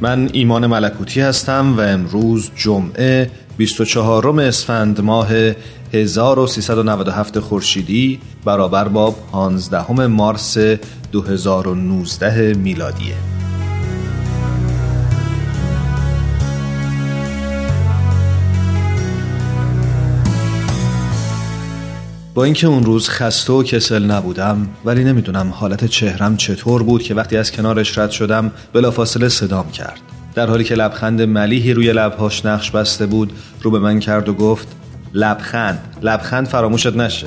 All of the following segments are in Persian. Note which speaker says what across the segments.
Speaker 1: من ایمان ملکوتی هستم و امروز جمعه 24 اسفند ماه 1397 خورشیدی برابر با 15 مارس 2019 میلادیه. با اینکه اون روز خسته و کسل نبودم ولی نمی‌دونم حالت چهرم چطور بود که وقتی از کنارش رد شدم بلافاصله صدام کرد. در حالی که لبخند ملیحی روی لبهاش نقش بسته بود رو به من کرد و گفت لبخند لبخند فراموشت نشه.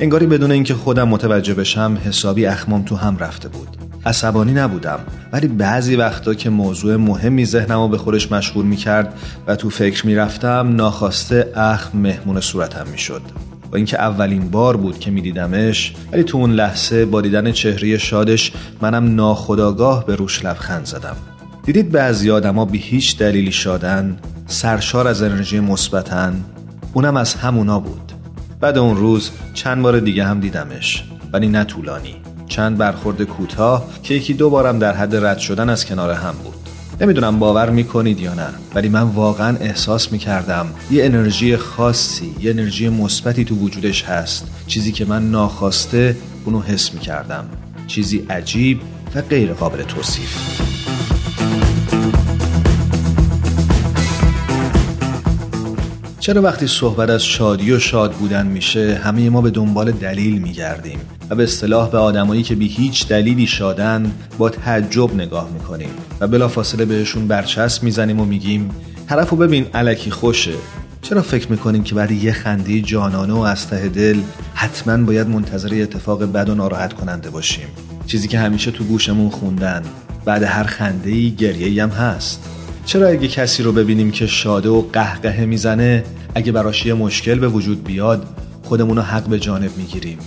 Speaker 1: انگاری بدون اینکه خودم متوجه بشم حسابی اخمام تو هم رفته بود. عصبانی نبودم ولی بعضی وقتا که موضوع مهمی ذهنم به خودش مشغول می کرد و تو فکر می رفتم ناخواسته اخم مهمون صورتم می اینکه اولین بار بود که میدیدمش ولی تو اون لحظه با دیدن چهره شادش منم ناخداگاه به روش لبخند زدم. دیدید بعضی آدما بی هیچ دلیلی شادن سرشار از انرژی مثبتن اونم از همونا بود. بعد اون روز چند بار دیگه هم دیدمش ولی نه طولانی. چند برخورد کوتاه که یکی دو بارم در حد رد شدن از کنار هم بود. نمی‌دونم باور می‌کنید یا نه ولی من واقعا احساس می‌کردم یه انرژی خاصی یه انرژی مثبتی تو وجودش هست. چیزی که من ناخواسته اونو حس می‌کردم. چیزی عجیب و غیر قابل توصیف. چرا وقتی صحبت از شادی و شاد بودن میشه همه ما به دنبال دلیل میگردیم و به اصطلاح به آدمایی که بی هیچ دلیلی شادن با تعجب نگاه می‌کنیم و بلافاصله بهشون برچسب می‌زنیم و میگیم طرفو ببین علکی خوشه. چرا فکر می‌کنیم که بعد یه خنده جانانه و از ته دل حتما باید منتظر اتفاق بد و ناراحت کننده باشیم؟ چیزی که همیشه تو گوشمون خوندن بعد هر خنده ای گریه هم هست. چرا اگه کسی رو ببینیم که شاده و قهقه می‌زنه اگه براش یه مشکل به وجود بیاد خودمون رو حق به جانب می‌گیریم.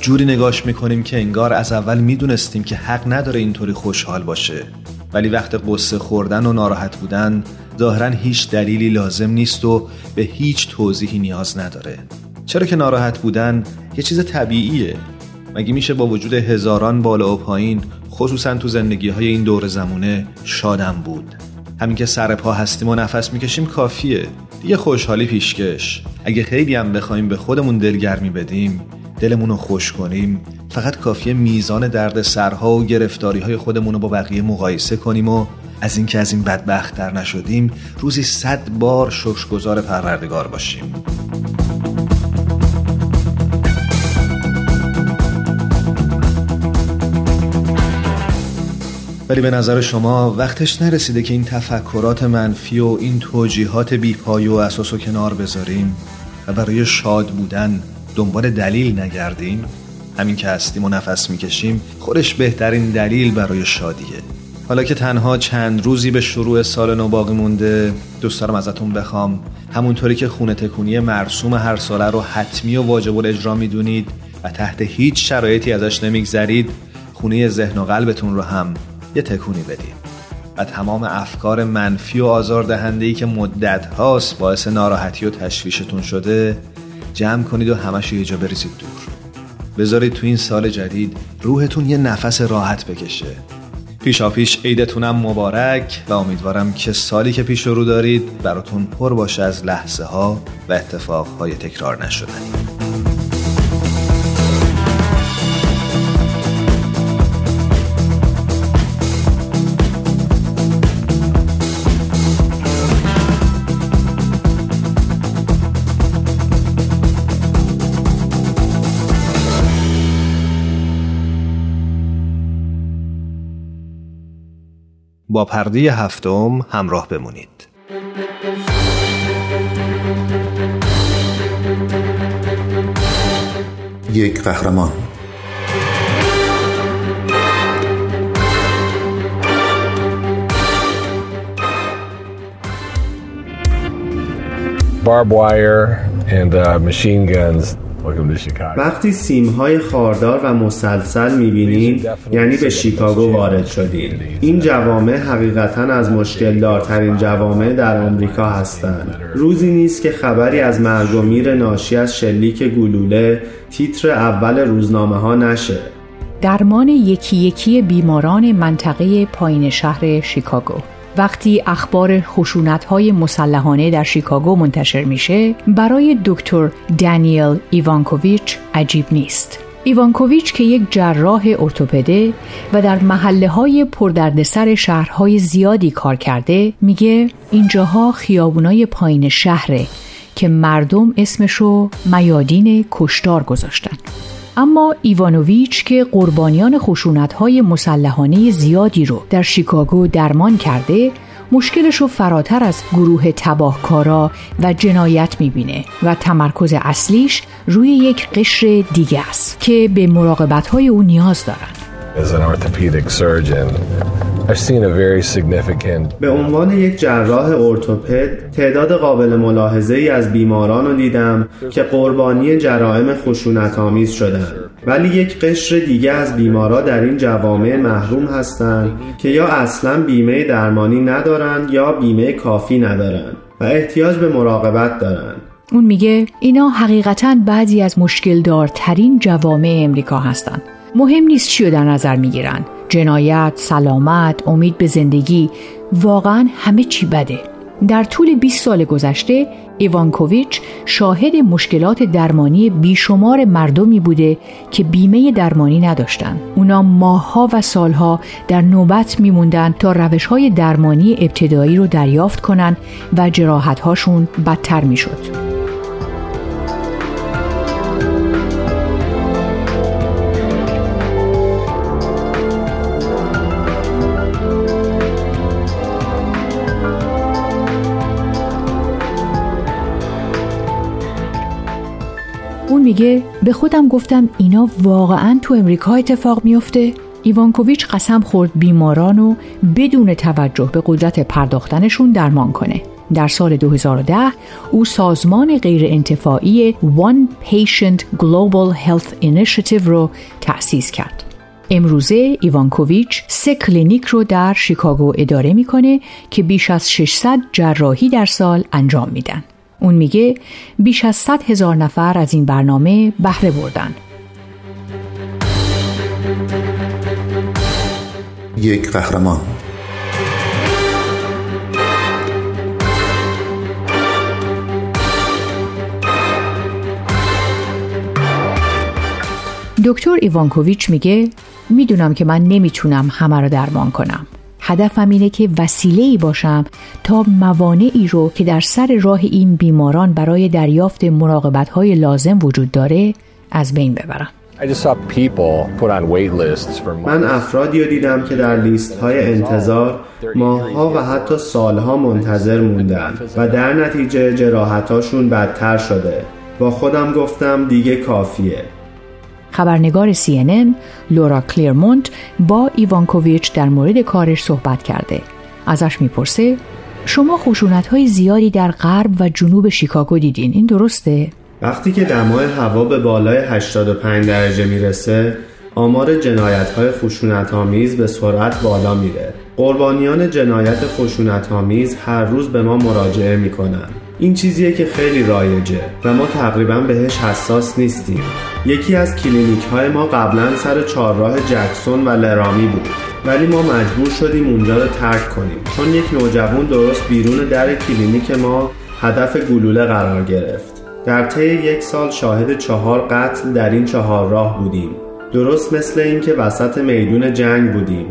Speaker 1: جوری نگاش می‌کنیم که انگار از اول می‌دونستیم که حق نداره اینطوری خوشحال باشه. ولی وقت قصه خوردن و ناراحت بودن ظاهرا هیچ دلیلی لازم نیست و به هیچ توضیحی نیاز نداره. چرا که ناراحت بودن یه چیز طبیعیه. مگه میشه با وجود هزاران بالا و پایین خصوصا تو زندگی های این دور زمونه شادم بود؟ همین که سر پا هستیم و نفس می‌کشیم کافیه. دیگه خوشحالی پیشکش. اگه خیلی هم بخوایم به خودمون دلگرمی بدیم دلمون رو خوش کنیم فقط کافیه میزان درد سرها و گرفتاری های خودمون رو با بقیه مقایسه کنیم و از اینکه از این بدبخت در نشدیم روزی صد بار شکرگزار پروردگار باشیم. ولی به نظر شما وقتش نرسیده که این تفکرات منفی و این توجیهات بیپای و اساس و کنار بذاریم و برای شاد بودن دنبال دلیل نگردیم؟ همین که هستیم و نفس می‌کشیم خودش بهترین دلیل برای شادیه. حالا که تنها چند روزی به شروع سال نو باقی مونده دوست دارم ازتون بخوام. همونطوری که خونه تکونی مرسوم هر ساله رو حتمی و واجب الاجرا می‌دونید و تحت هیچ شرایطی ازش نمیگذرید خونه ذهن و قلبتون رو هم یه تکونی بدید و تمام افکار منفی و آزاردهنده که مدت هاست باعث ناراحتی و تشویشتون شده جمع کنید و همش یه جا بریزید دور. بذارید تو این سال جدید روحتون یه نفس راحت بکشه. پیشا پیش عیدتونم مبارک و امیدوارم که سالی که پیش رو دارید براتون پر باشه از لحظه ها و اتفاق های تکرار نشدنی با پرده هفتم همراه بمونید.
Speaker 2: یک قهرمان barbed wire and uh, machine guns
Speaker 3: وقتی سیم های خاردار و مسلسل می‌بینید یعنی به شیکاگو وارد شدید این جوامع حقیقتا از مشکل دارترین جوامع در آمریکا هستند روزی نیست که خبری از مرگ و میر ناشی از شلیک گلوله تیتر اول روزنامه ها نشه.
Speaker 4: درمان یکی یکی بیماران منطقه پایین شهر شیکاگو. وقتی اخبار خشونت های مسلحانه در شیکاگو منتشر میشه برای دکتر دانیل ایوانکوویچ عجیب نیست. ایوانکوویچ که یک جراح ارتوپده و در محله های پردردسر شهرهای زیادی کار کرده میگه اینجاها خیابونای پایین شهره که مردم اسمشو میادین کشتار گذاشتن. اما ایوانوویچ که قربانیان خشونت‌های مسلحانه زیادی رو در شیکاگو درمان کرده مشکلش رو فراتر از گروه تباهکارا و جنایت می‌بینه و تمرکز اصلیش روی یک قشر دیگه است که به مراقبت های او نیاز دارن
Speaker 3: به عنوان یک جراح ارتوپد تعداد قابل ملاحظه ای از بیماران رو دیدم که قربانی جرائم خشونت آمیز شدن. ولی یک قشر دیگه از بیمارا در این جوامع محروم هستند که یا اصلا بیمه درمانی ندارند یا بیمه کافی ندارند و احتیاج به مراقبت دارند
Speaker 4: اون میگه اینا حقیقتا بعضی از مشکل دارترین جوامع امریکا هستند مهم نیست چی رو در نظر می‌گیرن جنایت، سلامت، امید به زندگی واقعا همه چی بده در طول 20 سال گذشته ایوانکوویچ شاهد مشکلات درمانی بیشمار مردمی بوده که بیمه درمانی نداشتند. اونا ماهها و سالها در نوبت میموندن تا روش های درمانی ابتدایی رو دریافت کنند و جراحت هاشون بدتر می‌شد. میگه به خودم گفتم اینا واقعا تو امریکا اتفاق میفته ایوانکوویچ قسم خورد بیماران رو بدون توجه به قدرت پرداختنشون درمان کنه در سال 2010 او سازمان غیر انتفاعی One Patient Global Health Initiative رو تأسیس کرد. امروزه ایوانکوویچ سه کلینیک رو در شیکاگو اداره می‌کنه که بیش از 600 جراحی در سال انجام میدن. اون میگه بیش از 100 هزار نفر از این برنامه بهره بردن.
Speaker 5: یک قهرمان
Speaker 4: دکتر ایوانکوویچ میگه می‌دونم که من نمی‌تونم همه رو درمان کنم هدفم اینه که وسیله ای باشم تا موانعی رو که در سر راه این بیماران برای دریافت مراقبت های لازم وجود داره از بین ببرم.
Speaker 3: من افرادی رو دیدم که در لیست های انتظار ماهها و حتی سالها منتظر موندن و در نتیجه جراحتاشون بدتر شده. با خودم گفتم دیگه کافیه.
Speaker 4: خبرنگار CNN لورا کلیرمونت با ایوانکوویچ در مورد کارش صحبت کرده. ازش می‌پرسه شما خشونت های زیادی در غرب و جنوب شیکاگو دیدین این درسته؟
Speaker 3: وقتی که دمای هوا به بالای 85 درجه می‌رسه آمار جنایت های خشونت آمیز به سرعت بالا میره قربانیان جنایت خشونت آمیز هر روز به ما مراجعه می‌کنن این چیزیه که خیلی رایجه و ما تقریبا بهش حساس نیستیم یکی از کلینیک های ما قبلا سر چهارراه جکسون و لرامی بود. ولی ما مجبور شدیم اونجا رو ترک کنیم. چون یک نوجوان درست بیرون در کلینیک ما هدف گلوله قرار گرفت. در طی یک سال شاهد چهار قتل در این چهار راه بودیم. درست مثل اینکه وسط میدون جنگ بودیم.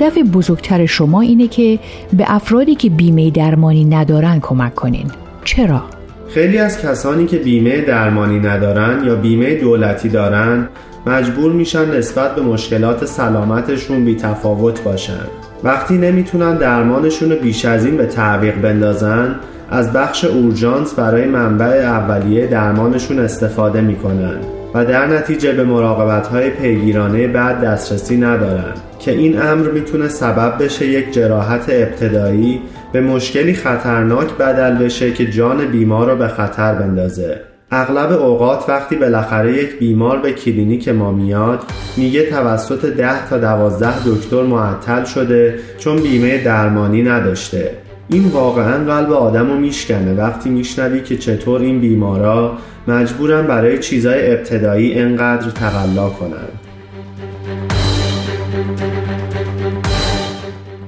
Speaker 4: هدف بزرگتر شما اینه که به افرادی که بیمه درمانی ندارن کمک کنین. چرا؟
Speaker 3: خیلی از کسانی که بیمه درمانی ندارن یا بیمه دولتی دارن مجبور میشن نسبت به مشکلات سلامتشون بی تفاوت باشن. وقتی نمی‌تونن درمانشون رو بیش از این به تعویق بندازن از بخش اورژانس برای منبع اولیه درمانشون استفاده می‌کنن و در نتیجه به مراقبت های پیگیرانه بعد دسترسی ندارن. که این امر می‌تونه سبب بشه یک جراحت ابتدایی به مشکلی خطرناک بدل بشه که جان بیمار رو به خطر بندازه. اغلب اوقات وقتی بالاخره یک بیمار به کلینیک ما میاد میگه توسط ده تا دوازده دکتر معطل شده چون بیمه درمانی نداشته. این واقعا قلب آدم رو میشکنه. وقتی میشنوی که چطور این بیمارا مجبورن برای چیزای ابتدایی انقدر تقلا کنن.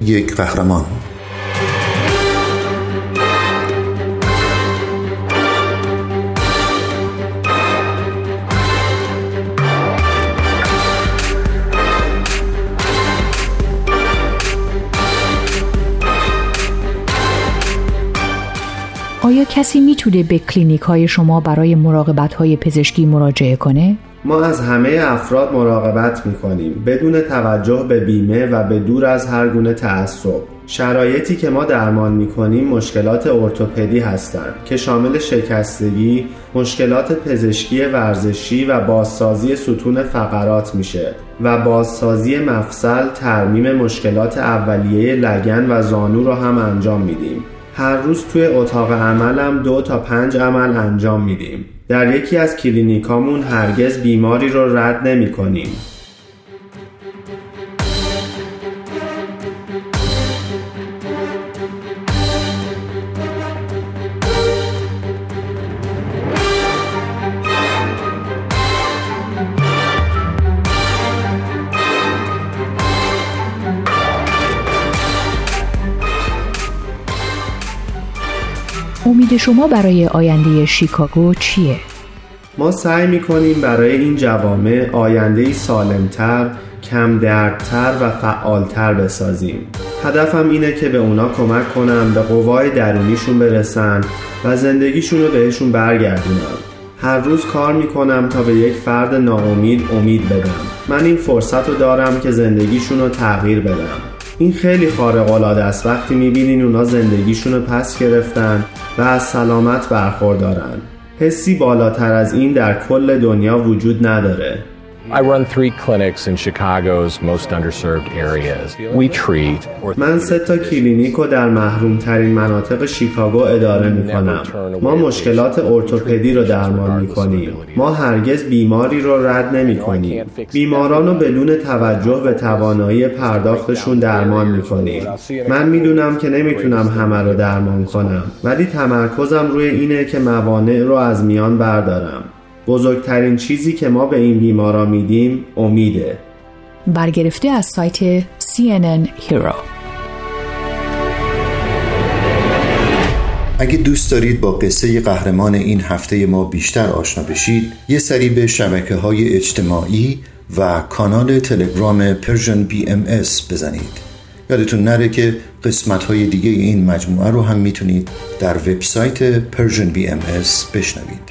Speaker 5: یک قهرمان
Speaker 4: آیا کسی می‌تونه به کلینیک های شما برای مراقبت های پزشکی مراجعه کنه؟
Speaker 3: ما از همه افراد مراقبت می‌کنیم. بدون توجه به بیمه و به دور از هر گونه تعصب. شرایطی که ما درمان می‌کنیم مشکلات ارتوپدی هستند که شامل شکستگی، مشکلات پزشکی ورزشی و بازسازی ستون فقرات میشه و بازسازی مفصل ترمیم مشکلات اولیه لگن و زانو رو هم انجام میدیم. هر روز توی اتاق عملم دو تا پنج عمل انجام میدیم. در یکی از کلینیکامون هرگز بیماری رو رد نمی کنیم
Speaker 4: امید شما برای آینده شیکاگو چیه؟
Speaker 3: ما سعی می‌کنیم برای این جوامع آینده سالمتر، کم دردتر و فعالتر بسازیم. هدفم اینه که به اونا کمک کنم به قوای درونیشون برسن و زندگیشون رو بهشون برگردونم هر روز کار می‌کنم تا به یک فرد ناامید امید بدم. من این فرصت رو دارم که زندگیشون رو تغییر بدم. این خیلی خارق العاده است. وقتی می‌بینین اونا زندگیشون رو پس گرفتن و از سلامت برخوردارن. حسی بالاتر از این در کل دنیا وجود نداره.
Speaker 2: I run three clinics in Chicago's most underserved areas. We treat
Speaker 3: من سه تا کلینیک رو در محروم ترین مناطق شیکاگو اداره می کنم. ما مشکلات ارتوپدی رو درمان می کنیم. ما هرگز بیماری رو رد نمی کنیم. بیماران رو بدون توجه به توانایی پرداختشون درمان می کنیم. من می‌دونم که نمی‌تونم همه رو درمان کنم ولی تمرکزم روی اینه که موانع رو از میان بردارم. بزرگترین چیزی که ما به این بیمارا میدیم امیده.
Speaker 4: برگرفته از سایت CNN Hero.
Speaker 5: اگه دوست دارید با قصه قهرمان این هفته ما بیشتر آشنا بشید یه سری به شبکه های اجتماعی و کانال تلگرام Persian BMS بزنید. یادتون نره که قسمت های دیگه این مجموعه رو هم می‌تونید در وبسایت Persian BMS بشنوید.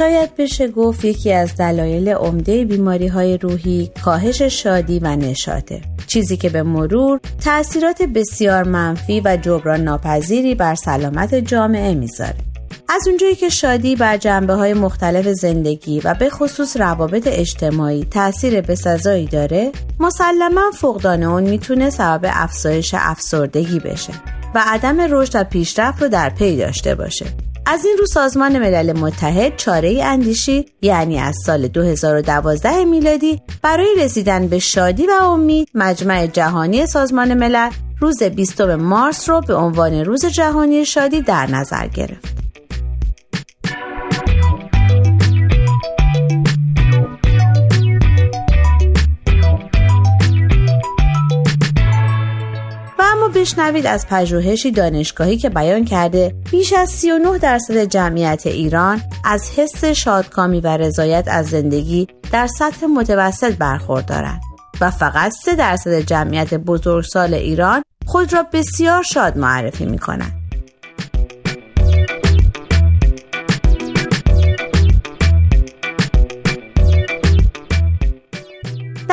Speaker 6: شاید بشه گفت یکی از دلایل عمده بیماری های روحی کاهش شادی و نشاطه چیزی که به مرور تأثیرات بسیار منفی و جبران ناپذیری بر سلامت جامعه می‌ذاره. از اونجایی که شادی بر جنبه های مختلف زندگی و به خصوص روابط اجتماعی تاثیر بسزایی داره مسلما فقدان اون می‌تونه سبب افزایش افسردگی بشه و عدم رشد و پیشرفت رو در پی داشته باشه از این رو سازمان ملل متحد چاره ای اندیشید یعنی از سال 2012 میلادی برای رسیدن به شادی و امید مجمع جهانی سازمان ملل روز 20 مارس رو به عنوان روز جهانی شادی در نظر گرفت. بشنوید از پژوهشی دانشگاهی که بیان کرده بیش از 39 درصد جمعیت ایران از حس شادکامی و رضایت از زندگی در سطح متوسط برخوردارند و فقط 3 درصد جمعیت بزرگسال ایران خود را بسیار شاد معرفی می کنند.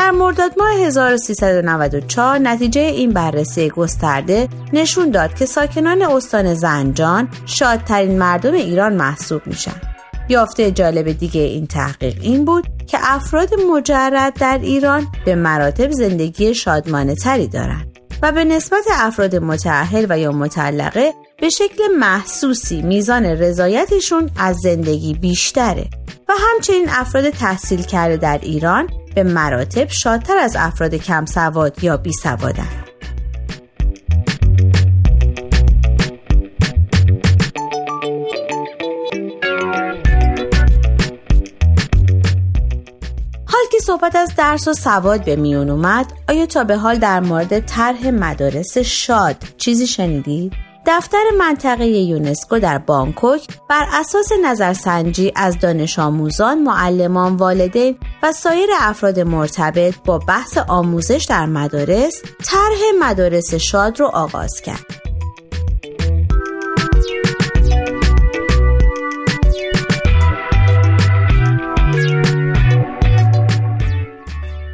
Speaker 6: در مرداد ماه 1394 نتیجه این بررسی گسترده نشون داد که ساکنان استان زنجان شادترین مردم ایران محسوب میشن. یافته جالب دیگه این تحقیق این بود که افراد مجرد در ایران به مراتب زندگی شادمانه تری دارند و به نسبت افراد متعهل و یا مطلقه به شکل محسوسی میزان رضایتشون از زندگی بیشتره و همچنین افراد تحصیل کرده در ایران به مراتب شادتر از افراد کم سواد یا بی سوادن. صحبت از درس و سواد به میون اومد آیا تا به حال در مورد طرح مدارس شاد چیزی شنیدید؟ دفتر منطقه یونسکو در بانکوک بر اساس نظرسنجی از دانش آموزان، معلمان، والدین و سایر افراد مرتبط با بحث آموزش در مدارس طرح مدارس شاد رو آغاز کرد.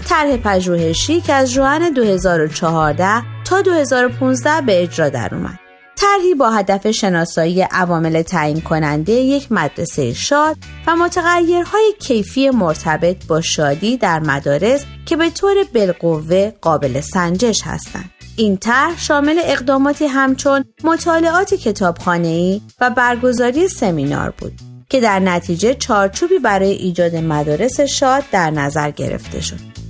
Speaker 6: طرح پژوهشی که از جوان 2014 تا 2015 به اجرا در اومد. طرحی با هدف شناسایی عوامل تعیین کننده یک مدرسه شاد و متغیرهای کیفی مرتبط با شادی در مدارس که به طور بالقوه قابل سنجش هستند. این طرح شامل اقداماتی همچون مطالعات کتابخانه‌ای و برگزاری سمینار بود که در نتیجه چارچوبی برای ایجاد مدارس شاد در نظر گرفته شد.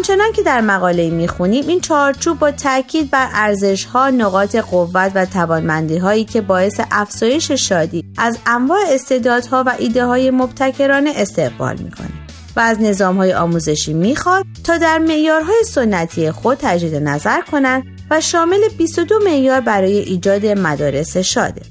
Speaker 6: آنچنان که در مقاله می‌خونیم این چارچوب با تاکید بر ارزش ها نقاط قوت و توانمندی هایی که باعث افزایش شادی از انواع استعدادها و ایده های مبتکرانه استقبال می‌کنه و از نظام های آموزشی می‌خواد تا در معیارهای سنتی خود تجدید نظر کنند و شامل 22 معیار برای ایجاد مدارس شاده.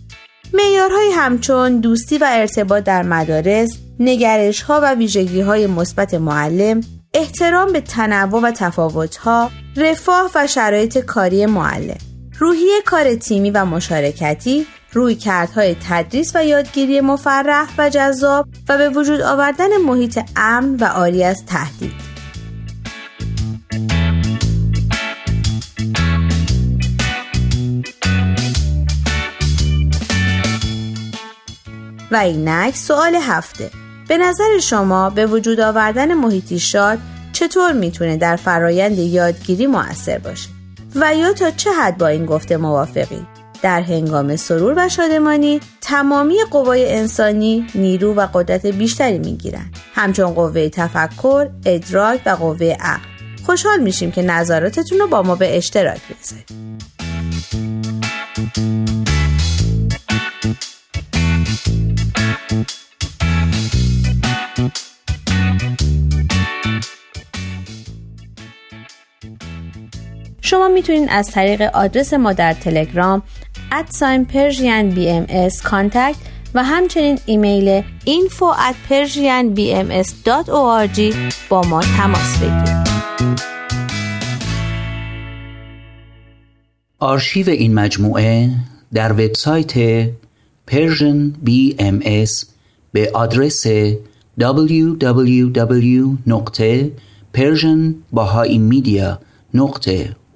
Speaker 6: معیارهایی همچون دوستی و ارتباط در مدارس نگرش ها و ویژگی های مثبت معلم احترام به تنوع و تفاوتها، رفاه و شرایط کاری معلم، روحیه کار تیمی و مشارکتی، روی کردهای تدریس و یادگیری مفرح و جذاب و به وجود آوردن محیط امن و عالی از تهدید. و اینک سوال هفته به نظر شما به وجود آوردن محیطی شاد چطور می‌تونه در فرایند یادگیری موثر باشه؟ و یا تا چه حد با این گفته موافقی؟ در هنگام سرور و شادمانی تمامی قوای انسانی نیرو و قدرت بیشتری می‌گیرند. همچون قوه تفکر ادراک و قوه عقل. خوشحال میشیم که نظراتتون رو با ما به اشتراک بذارید. شما می‌تونید از طریق آدرس ما در تلگرام ادساین پرژین بی ام و همچنین ایمیل info با ما تماس بگیرید.
Speaker 7: آرشیو این مجموعه در وبسایت Persian BMS به آدرس www.persianbahaimedia.org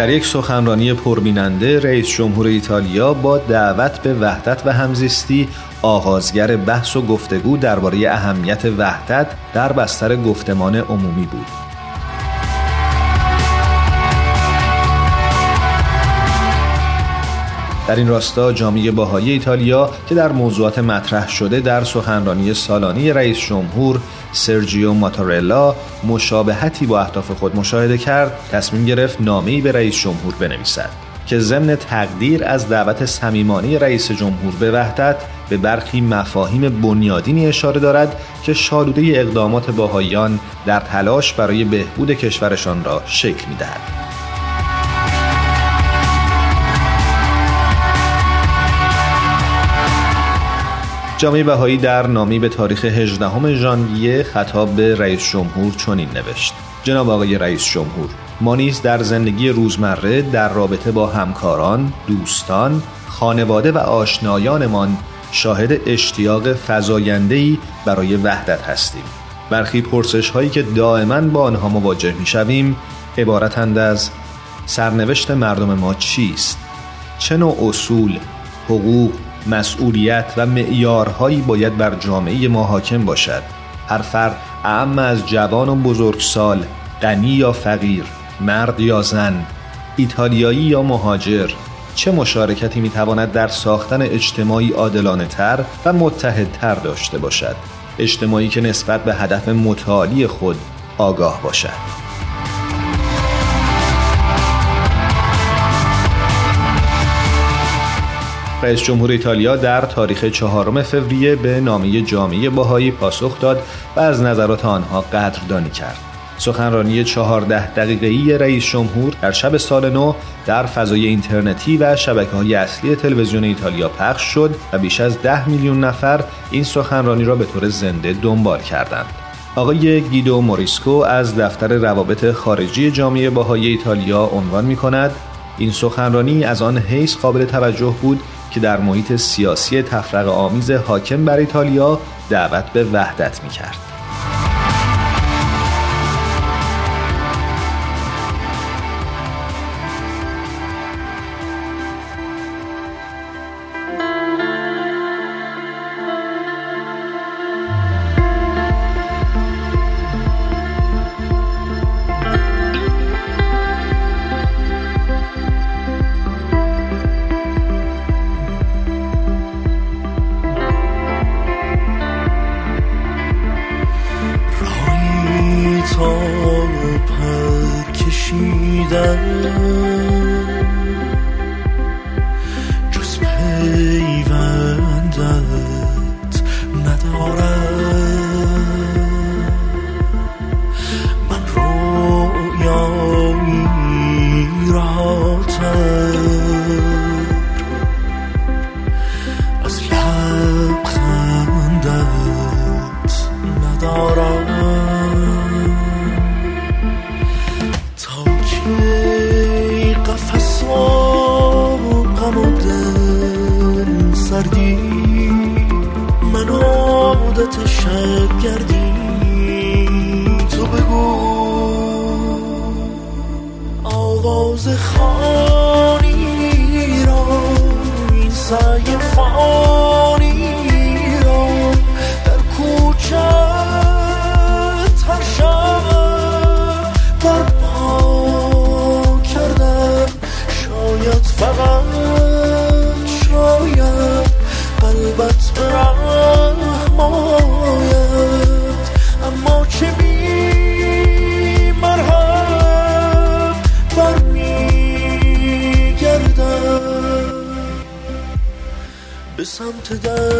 Speaker 1: در یک سخنرانی پربیننده رئیس جمهور ایتالیا با دعوت به وحدت و همزیستی آغازگر بحث و گفتگو درباره اهمیت وحدت در بستر گفتمان عمومی بود. در این راستا جامعه باهایی ایتالیا که در موضوعات مطرح شده در سخنرانی سالانی رئیس جمهور سرجیو ماتارلا مشابهتی با اهداف خود مشاهده کرد تصمیم گرفت نامه‌ای به رئیس جمهور بنویسد که ضمن تقدیر از دعوت صمیمانه رئیس جمهور به وحدت به برخی مفاهیم بنیادینی اشاره دارد که شالوده اقدامات باهایان در تلاش برای بهبود کشورشان را شکل می‌دهد. جامعه بهایی در نامی به تاریخ 18 ژانویه خطاب به رئیس جمهور چنین نوشت جناب آقای رئیس جمهور ما نیز در زندگی روزمره در رابطه با همکاران، دوستان، خانواده و آشنایانمان شاهد اشتیاق فزاینده‌ای برای وحدت هستیم. برخی پرسش هایی که دائما با آنها مواجه می شویم عبارتند از سرنوشت مردم ما چیست؟ چه نوع اصول، حقوق، مسئولیت و معیارهایی باید بر جامعه ما حاکم باشد. هر فرد اعم از جوان و بزرگسال غنی یا فقیر مرد یا زن ایتالیایی یا مهاجر چه مشارکتی می‌تواند در ساختن اجتماعی عادلانه تر و متحدتر داشته باشد. اجتماعی که نسبت به هدف متعالی خود آگاه باشد. رئیس جمهور ایتالیا در تاریخ چهارم فوریه به نامه جامعه باهایی پاسخ داد و از نظرات آنها قدردانی کرد. سخنرانی چهارده دقیقه‌ای رئیس جمهور در شب سال نو در فضای اینترنتی و شبکه های اصلی تلویزیون ایتالیا پخش شد و بیش از ده میلیون نفر این سخنرانی را به طور زنده دنبال کردند. آقای گیدو موریسکو از دفتر روابط خارجی جامعه باهای ایتالیا عنوان می کند این سخنرانی از آن حیث قابل توجه بود که در محیط سیاسی تفرق آمیز حاکم بر ایتالیا دعوت به وحدت می کرد.
Speaker 8: به سمت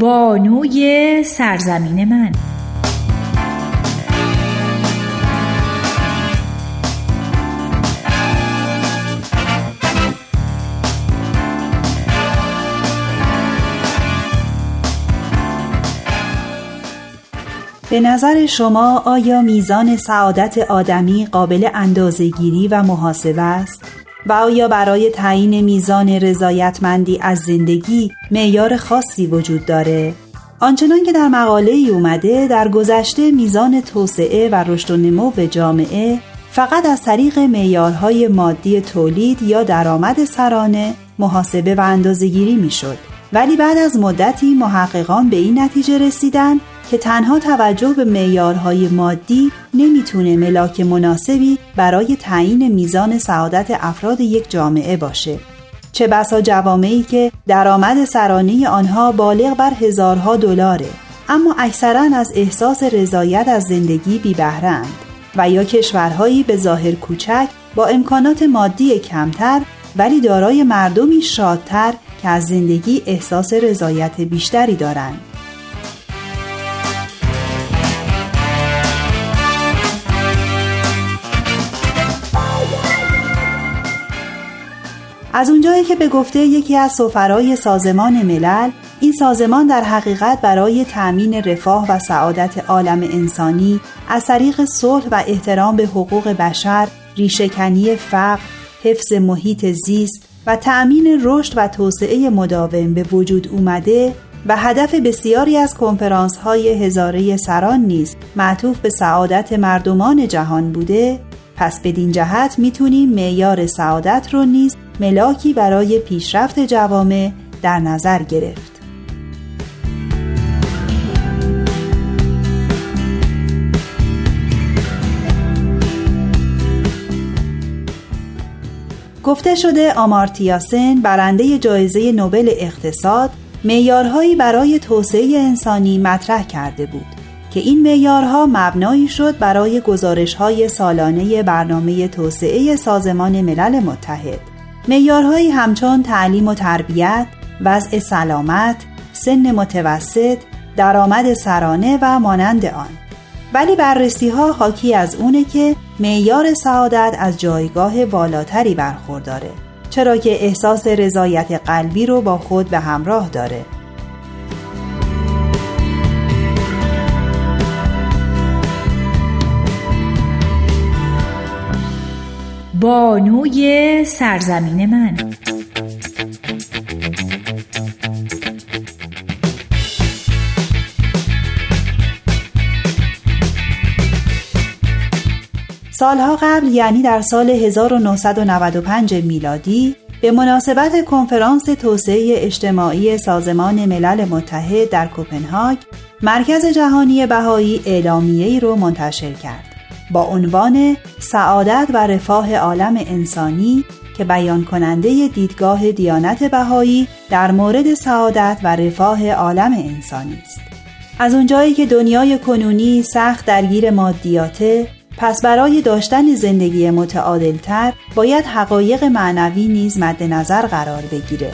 Speaker 4: بانوی سرزمین من
Speaker 9: به نظر شما آیا میزان سعادت آدمی قابل اندازهگیری و محاسبه است؟ و آیا برای تعیین میزان رضایتمندی از زندگی معیار خاصی وجود داره؟ آنچنان که در مقاله ای اومده در گذشته میزان توسعه و رشد و نمو جامعه فقط از طریق معیارهای مادی تولید یا درآمد سرانه محاسبه و اندازهگیری می‌شد ولی بعد از مدتی محققان به این نتیجه رسیدن که تنها توجه به معیارهای مادی نمی‌تونه ملاک مناسبی برای تعیین میزان سعادت افراد یک جامعه باشه. چه بسا جوامعی که درآمد سرانه آنها بالغ بر هزارها دلاره اما اکثرا از احساس رضایت از زندگی بی بهرند و یا کشورهایی به ظاهر کوچک با امکانات مادی کمتر ولی دارای مردمی شادتر که از زندگی احساس رضایت بیشتری دارند. از اونجایی که به گفته یکی از سفرای سازمان ملل این سازمان در حقیقت برای تأمین رفاه و سعادت عالم انسانی از طریق صلح و احترام به حقوق بشر، ریشهکنی فقر، حفظ محیط زیست و تأمین رشد و توسعه مداوم به وجود اومده و هدف بسیاری از کنفرانس های هزاره سران نیز معطوف به سعادت مردمان جهان بوده پس بدین جهت می‌تونیم معیار سعادت رو نیز ملاکی برای پیشرفت جوامع در نظر گرفت. گفته شده آمارتیا سن برنده جایزه نوبل اقتصاد معیارهایی برای توسعه انسانی مطرح کرده بود که این معیارها مبنایی شد برای گزارش‌های سالانه برنامه توسعه سازمان ملل متحد معیارهایی همچون تعلیم و تربیت، وضع سلامت، سن متوسط، درآمد سرانه و مانند آن. ولی بررسی ها حاکی از اونه که معیار سعادت از جایگاه والاتری برخورداره چرا که احساس رضایت قلبی رو با خود به همراه داره
Speaker 4: بانوی سرزمین من
Speaker 9: سالها قبل یعنی در سال 1995 میلادی به مناسبت کنفرانس توسعه اجتماعی سازمان ملل متحد در کوپنهاگ مرکز جهانی بهایی اعلامیه‌ای رو منتشر کرد. با عنوان سعادت و رفاه عالم انسانی که بیان کننده دیدگاه دیانت بهایی در مورد سعادت و رفاه عالم انسانی است. از اونجایی که دنیای کنونی سخت درگیر مادیاته پس برای داشتن زندگی متعادلتر باید حقایق معنوی نیز مد نظر قرار بگیره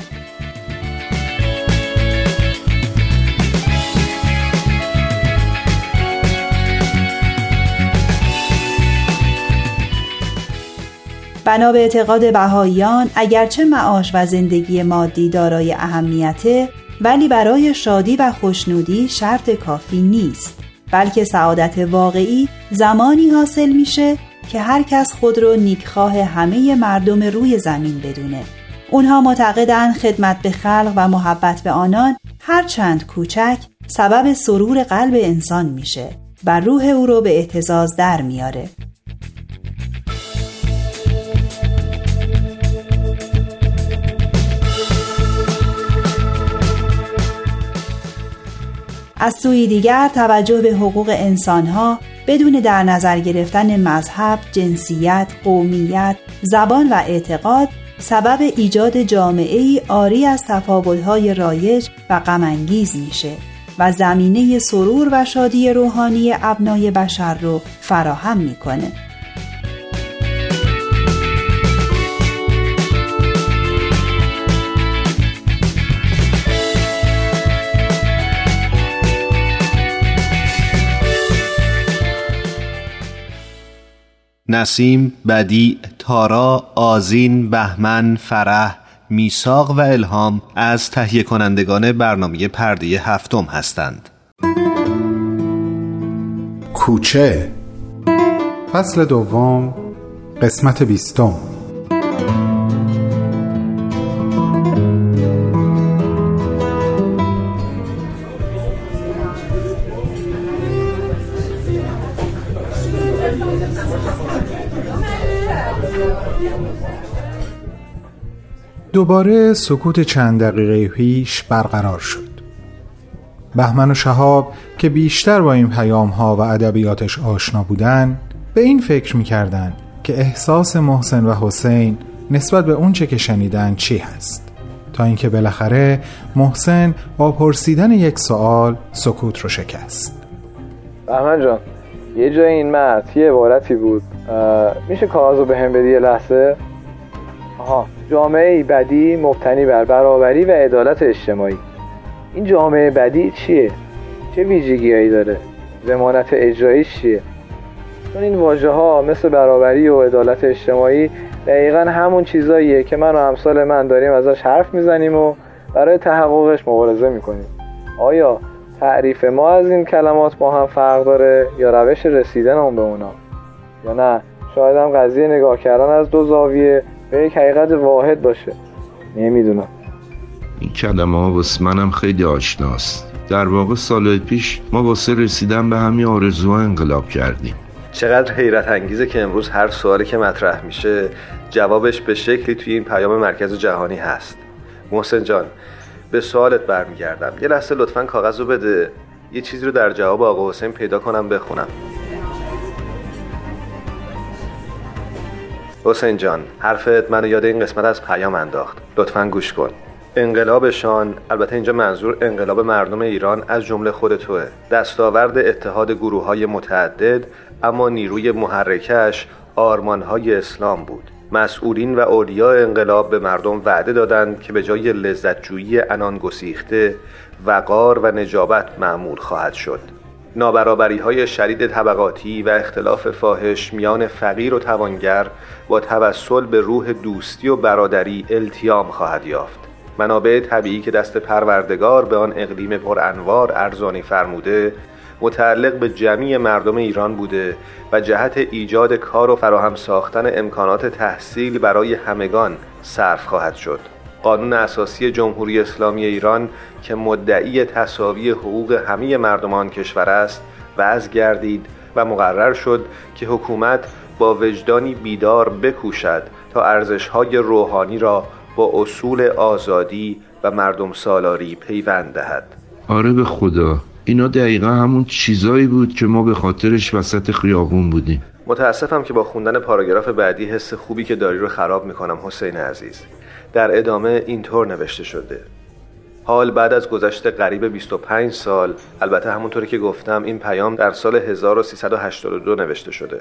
Speaker 9: بنا به اعتقاد بهاییان اگرچه معاش و زندگی مادی دارای اهمیته ولی برای شادی و خوشنودی شرط کافی نیست. بلکه سعادت واقعی زمانی حاصل میشه که هر کس خود رو نیکخواه همه مردم روی زمین بدونه. اونها معتقدند خدمت به خلق و محبت به آنان هر چند کوچک سبب سرور قلب انسان میشه و روح او رو به احتزاز در میاره. از سوی دیگر توجه به حقوق انسانها بدون در نظر گرفتن مذهب، جنسیت، قومیت، زبان و اعتقاد سبب ایجاد جامعه ای آری از تفاوت‌های رایج و غمانگیز میشه و زمینه سرور و شادی روحانی ابنای بشر رو فراهم می‌کنه.
Speaker 1: نسیم، بدی، تارا، آزین، بهمن، فرح، میساق و الهام از تهیه کنندگان برنامه پرده هفتم هستند.
Speaker 10: کوچه فصل دوم قسمت بیستم دوباره سکوت چند دقیقه پیش برقرار شد. بهمن و شهاب که بیشتر با این پیام ها و ادبیاتش آشنا بودن به این فکر می‌کردن که احساس محسن و حسین نسبت به اونچه که شنیدن چی هست. تا اینکه بالاخره محسن با پرسیدن یک سوال سکوت رو شکست.
Speaker 11: بهمن جان یه جای این متن یه عبارتی بود. میشه کاغذ رو به هم بدی لحظه؟ آها. جامعه بدی مبتنی بر برابری و عدالت اجتماعی این جامعه بدی چیه؟ چه ویژگیهایی داره؟ زمانت اجراییش چیه؟ چون این واژه ها مثل برابری و عدالت اجتماعی دقیقا همون چیزاییه که من و همسال من داریم ازش حرف می‌زنیم و برای تحققش مبارزه می‌کنیم آیا تعریف ما از این کلمات با هم فرق داره یا روش رسیدن اون به اونا یا نه شاید هم قضیه نگاه کردن از دو زاویه به یک حقیقت واحد باشه. نمی‌دونم.
Speaker 12: این کلمه ها واسه منم خیلی آشناست. در واقع سال پیش ما واسه رسیدن به همین آرزوها انقلاب کردیم.
Speaker 1: چقدر حیرت انگیزه که امروز هر سوالی که مطرح میشه جوابش به شکلی توی این پیام مرکز جهانی هست. محسن جان به سوالت برمیگردم. یه لحظه لطفا کاغذ رو بده. یه چیزی رو در جواب آقا حسین پیدا کنم بخونم. حسین جان حرفت منو یاد این قسمت از پیام انداخت. لطفا گوش کن. انقلابشان البته اینجا منظور انقلاب مردم ایران از جمله خود توه. دستاورد اتحاد گروه های متعدد اما نیروی محرکش آرمانهای اسلام بود. مسئولین و اولیاء انقلاب به مردم وعده دادند که به جای لذتجویی انان گسیخته وقار و نجابت معمول خواهد شد. نابرابری های شدید طبقاتی و اختلاف فاحش میان فقیر و توانگر با توسل به روح دوستی و برادری التیام خواهد یافت. منابع طبیعی که دست پروردگار به آن اقلیم پر انوار ارزانی فرموده متعلق به جمعی مردم ایران بوده و جهت ایجاد کار و فراهم ساختن امکانات تحصیل برای همگان صرف خواهد شد. قانون اساسی جمهوری اسلامی ایران که مدعی تصاوی حقوق همه مردمان کشور است وضع گردید و مقرر شد که حکومت با وجدانی بیدار بکوشد تا ارزشهای روحانی را با اصول آزادی و مردم سالاری پیوند دهد.
Speaker 12: آره به خدا. اینا دقیقا همون چیزایی بود که ما به خاطرش وسط خیابون بودیم.
Speaker 1: متاسفم که با خوندن پاراگراف بعدی حس خوبی که داری رو خراب می‌کنم حسین عزیز. در ادامه اینطور نوشته شده. حال بعد از گذشت قریب 25 سال البته همونطوری که گفتم این پیام در سال 1382 نوشته شده.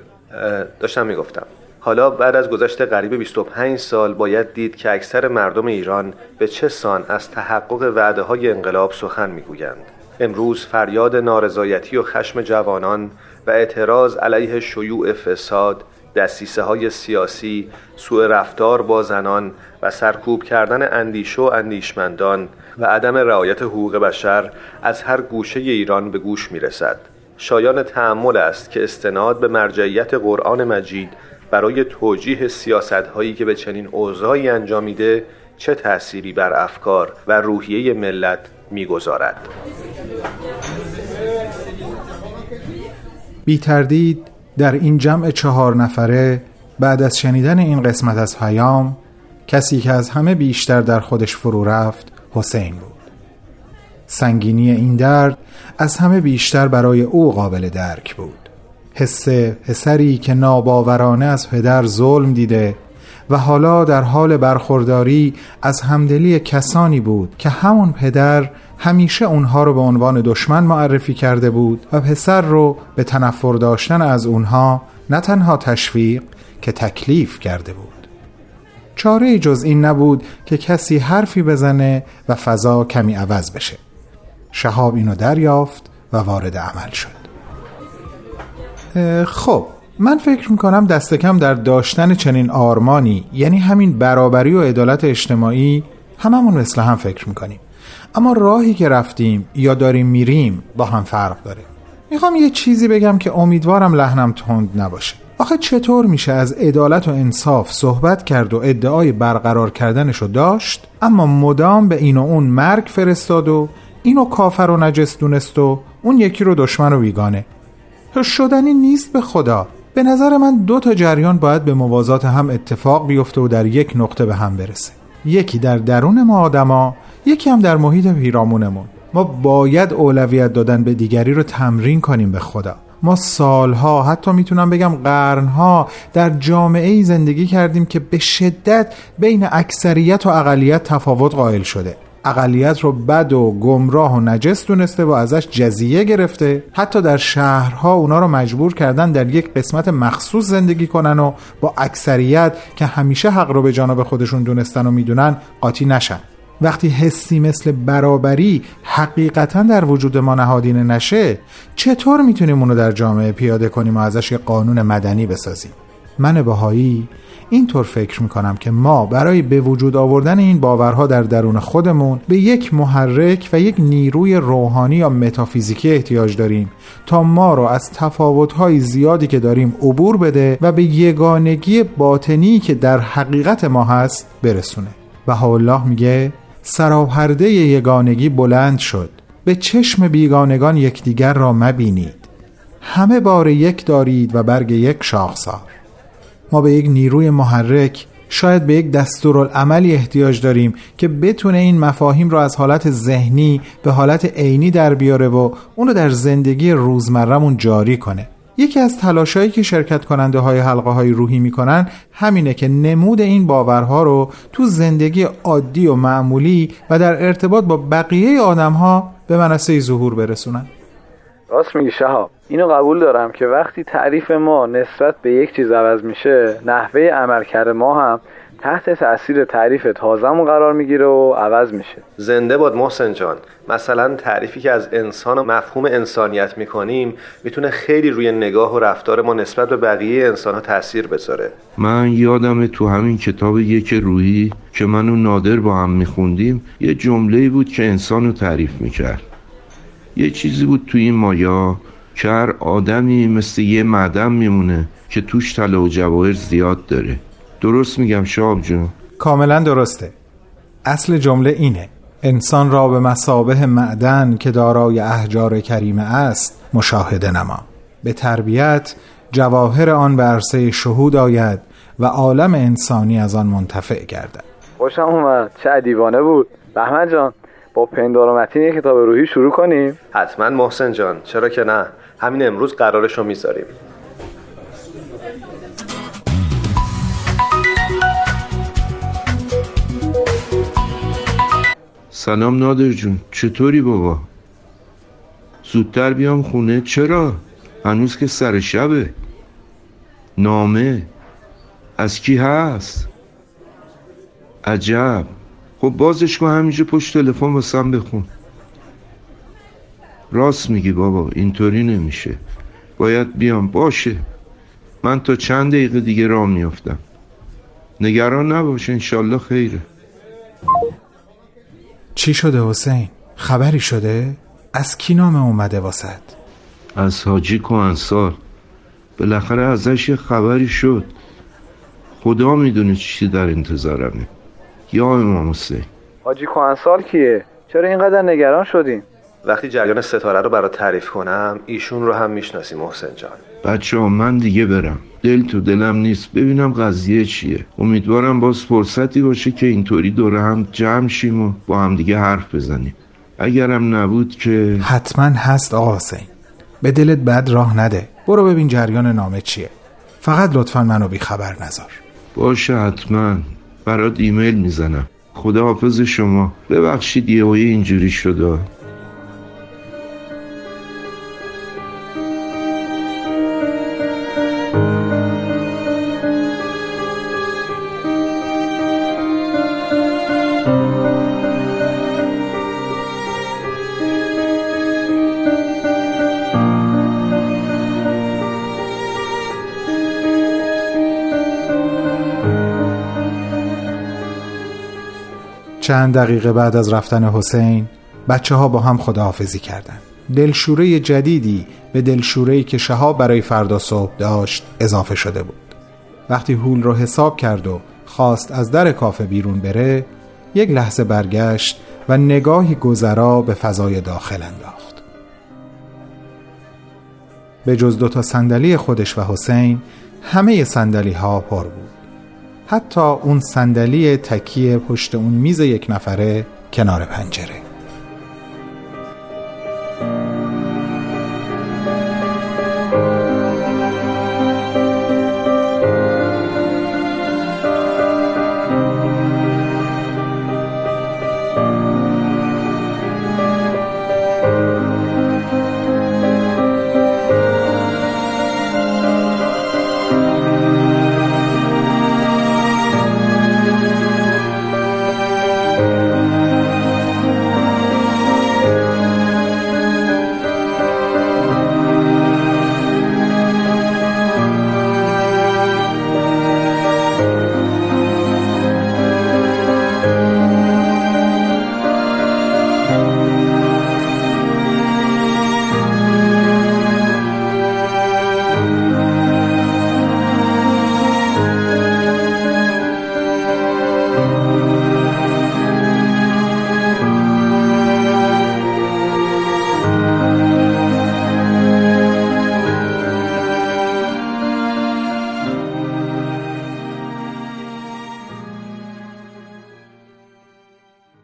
Speaker 1: داشتم می‌گفتم. حالا بعد از گذشت قریب 25 سال باید دید که اکثر مردم ایران به چه سان از تحقق وعده های انقلاب سخن می‌گویند. امروز فریاد نارضایتی و خشم جوانان و اعتراض علیه شیوع فساد دستیسه های سیاسی، سوء رفتار با زنان و سرکوب کردن اندیشه و اندیشمندان و عدم رعایت حقوق بشر از هر گوشه ایران به گوش می رسد. شایان تعمل است که استناد به مرجعیت قرآن مجید برای توجیه سیاست هایی که به چنین اوضاعی انجامیده چه تأثیری بر افکار و روحیه ملت می‌گذارد.
Speaker 10: بی تردید در این جمع چهار نفره بعد از شنیدن این قسمت از پیام کسی که از همه بیشتر در خودش فرو رفت حسین بود. سنگینی این درد از همه بیشتر برای او قابل درک بود. حس پسری که ناباورانه از پدر ظلم دیده و حالا در حال برخورداری از همدلی کسانی بود که همون پدر همیشه اونها رو به عنوان دشمن معرفی کرده بود و پسر رو به تنفر داشتن از اونها نه تنها تشویق که تکلیف کرده بود. چاره جز این نبود که کسی حرفی بزنه و فضا کمی عوض بشه. شهاب اینو دریافت و وارد عمل شد. خب من فکر می‌کنم دست کم در داشتن چنین آرمانی یعنی همین برابری و عدالت اجتماعی هممون مثل هم فکر می‌کنیم. اما راهی که رفتیم یا داریم میریم با هم فرق داره. می‌خوام یه چیزی بگم که امیدوارم لحنم تند نباشه. آخه چطور میشه از عدالت و انصاف صحبت کرد و ادعای برقرار کردنشو داشت؟ اما مدام به این و اون مرگ فرستاد و اینو کافر و نجس دونست و اون یکی رو دشمن و بیگانه. شدنی نیست به خدا. به نظر من دو تا جریان باید به موازات هم اتفاق بیفته و در یک نقطه به هم برسه. یکی در درون ما آدما یکی هم در محیط پیرامونمون. ما باید اولویت دادن به دیگری رو تمرین کنیم به خدا. ما سالها حتی می‌تونم بگم قرنها در جامعه ای زندگی کردیم که به شدت بین اکثریت و اقلیت تفاوت قائل شده. اقلیت رو بد و گمراه و نجس دونسته و ازش جزیه گرفته. حتی در شهرها اونا رو مجبور کردن در یک قسمت مخصوص زندگی کنن و با اکثریت که همیشه حق رو به جانب خودشون دونستن و می‌دونن قاطی نشن. وقتی حسی مثل برابری حقیقتا در وجود ما نهادینه نشه چطور می‌تونیم اونو در جامعه پیاده کنیم و ازش یه قانون مدنی بسازیم؟ من بهایی اینطور فکر می‌کنم که ما برای به وجود آوردن این باورها در درون خودمون به یک محرک و یک نیروی روحانی یا متافیزیکی احتیاج داریم تا ما رو از تفاوتهای زیادی که داریم عبور بده و به یگانگی باطنی که در حقیقت ما هست برسونه. و الله میگه سراپرده یگانگی بلند شد. به چشم بیگانگان یکدیگر را مبینید. همه بار یک دارید و برگ یک شاخسار ما به یک نیروی محرک شاید به یک دستورالعملی احتیاج داریم که بتونه این مفاهیم رو از حالت ذهنی به حالت عینی در بیاره و اونو در زندگی روزمرهمون جاری کنه. یکی از تلاشایی که شرکت کننده های حلقه های روحی می‌کنن همینه که نمود این باورها رو تو زندگی عادی و معمولی و در ارتباط با بقیه آدم ها به منصه ظهور برسونن.
Speaker 11: راست میگی شهاب. اینو قبول دارم که وقتی تعریف ما نسبت به یک چیز عوض میشه نحوه عملکرد ما هم تحت تاثیر تعریف تازمون قرار می‌گیره و عوض میشه.
Speaker 1: زنده باد محسن جان. مثلا تعریفی که از انسان و مفهوم انسانیت می‌کنیم می‌تونه خیلی روی نگاه و رفتار ما نسبت به بقیه انسان ها تاثیر بذاره.
Speaker 12: من یادم تو همین کتاب یک روحی که من و نادر با هم میخوندیم یه جمله بود که انسان رو تعریف می‌کرد. یه چیزی بود تو این مایا که هر آدمی مثل یه معدن میمونه که توش طلا و جواهر زیاد داره. درست میگم شاب جون.
Speaker 10: کاملا درسته. اصل جمله اینه. انسان را به مسابه معدن که دارای احجار کریمه است مشاهده نما. به تربیت جواهر آن به عرصه شهود آید و عالم انسانی از آن منتفع گردد.
Speaker 11: خوشم اومد. چه دیوانه بود. بهمن جان با پندار و متین کتاب روحی شروع کنیم.
Speaker 1: حتما محسن جان. چرا که نه؟ همین امروز قرارش رو می‌ذاریم.
Speaker 12: سلام نادر جون. چطوری بابا؟ زودتر بیام خونه. چرا؟ هنوز که سر شبه. نامه. از کی هست؟ عجب. خب بازش کن همینجا پشت تلفن واسم بخون. راست میگی بابا. اینطوری نمیشه. باید بیام. باشه. من تا چند دقیقه دیگه راه میافتم. نگران نباش. انشالله خیره.
Speaker 10: چی شده حسین؟ خبری شده؟ از کی نامه اومده واسد؟
Speaker 12: از حاجی کوهنسال بالاخره ازش یه خبری شد خدا می‌دونه چی در انتظارمه یا امام حسین
Speaker 11: حاجی کوهنسال کیه چرا اینقدر نگران شدین
Speaker 1: وقتی جریان ستاره رو برات تعریف کنم ایشون رو هم می‌شناسی محسن جان.
Speaker 12: بچه ها من دیگه برم. دل تو دلم نیست. ببینم قضیه چیه. امیدوارم باز فرصتی باشه که اینطوری دوره هم جمع شیم و با هم دیگه حرف بزنیم. اگرم نبود که
Speaker 10: حتما هست آقا حسین. به دلت بد راه نده. برو ببین جریان نامه چیه. فقط لطفا منو بی خبر نذار.
Speaker 12: باشه حتما. برات ایمیل می‌زنم. خدا حافظ شما. ببخشید یه اینجوری شده
Speaker 10: چند دقیقه بعد از رفتن حسین بچه ها با هم خداحافظی کردند. دلشوره جدیدی به دلشورهی که شهاب برای فردا صبح داشت اضافه شده بود. وقتی هول رو حساب کرد و خواست از در کافه بیرون بره یک لحظه برگشت و نگاهی گذرا به فضای داخل انداخت. به جز دوتا صندلی خودش و حسین همه صندلی ها پر بود. حتی اون صندلی تکیه پشت اون میز یک نفره کنار پنجره.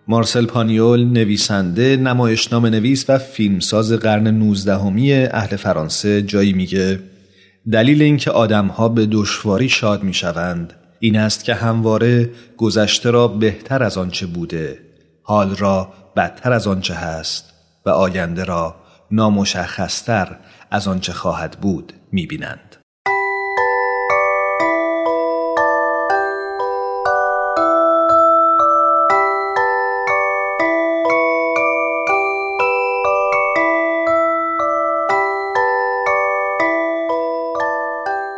Speaker 1: مارسل پانیول نویسنده نمایشنام نویس و فیلمساز قرن نوزدهمی اهل فرانسه جایی میگه دلیل اینکه آدمها به دشواری شاد می‌شوند این است که همواره گذشته را بهتر از آنچه بوده حال را بدتر از آنچه هست و آینده را نامشخصتر از آنچه خواهد بود می‌بینند.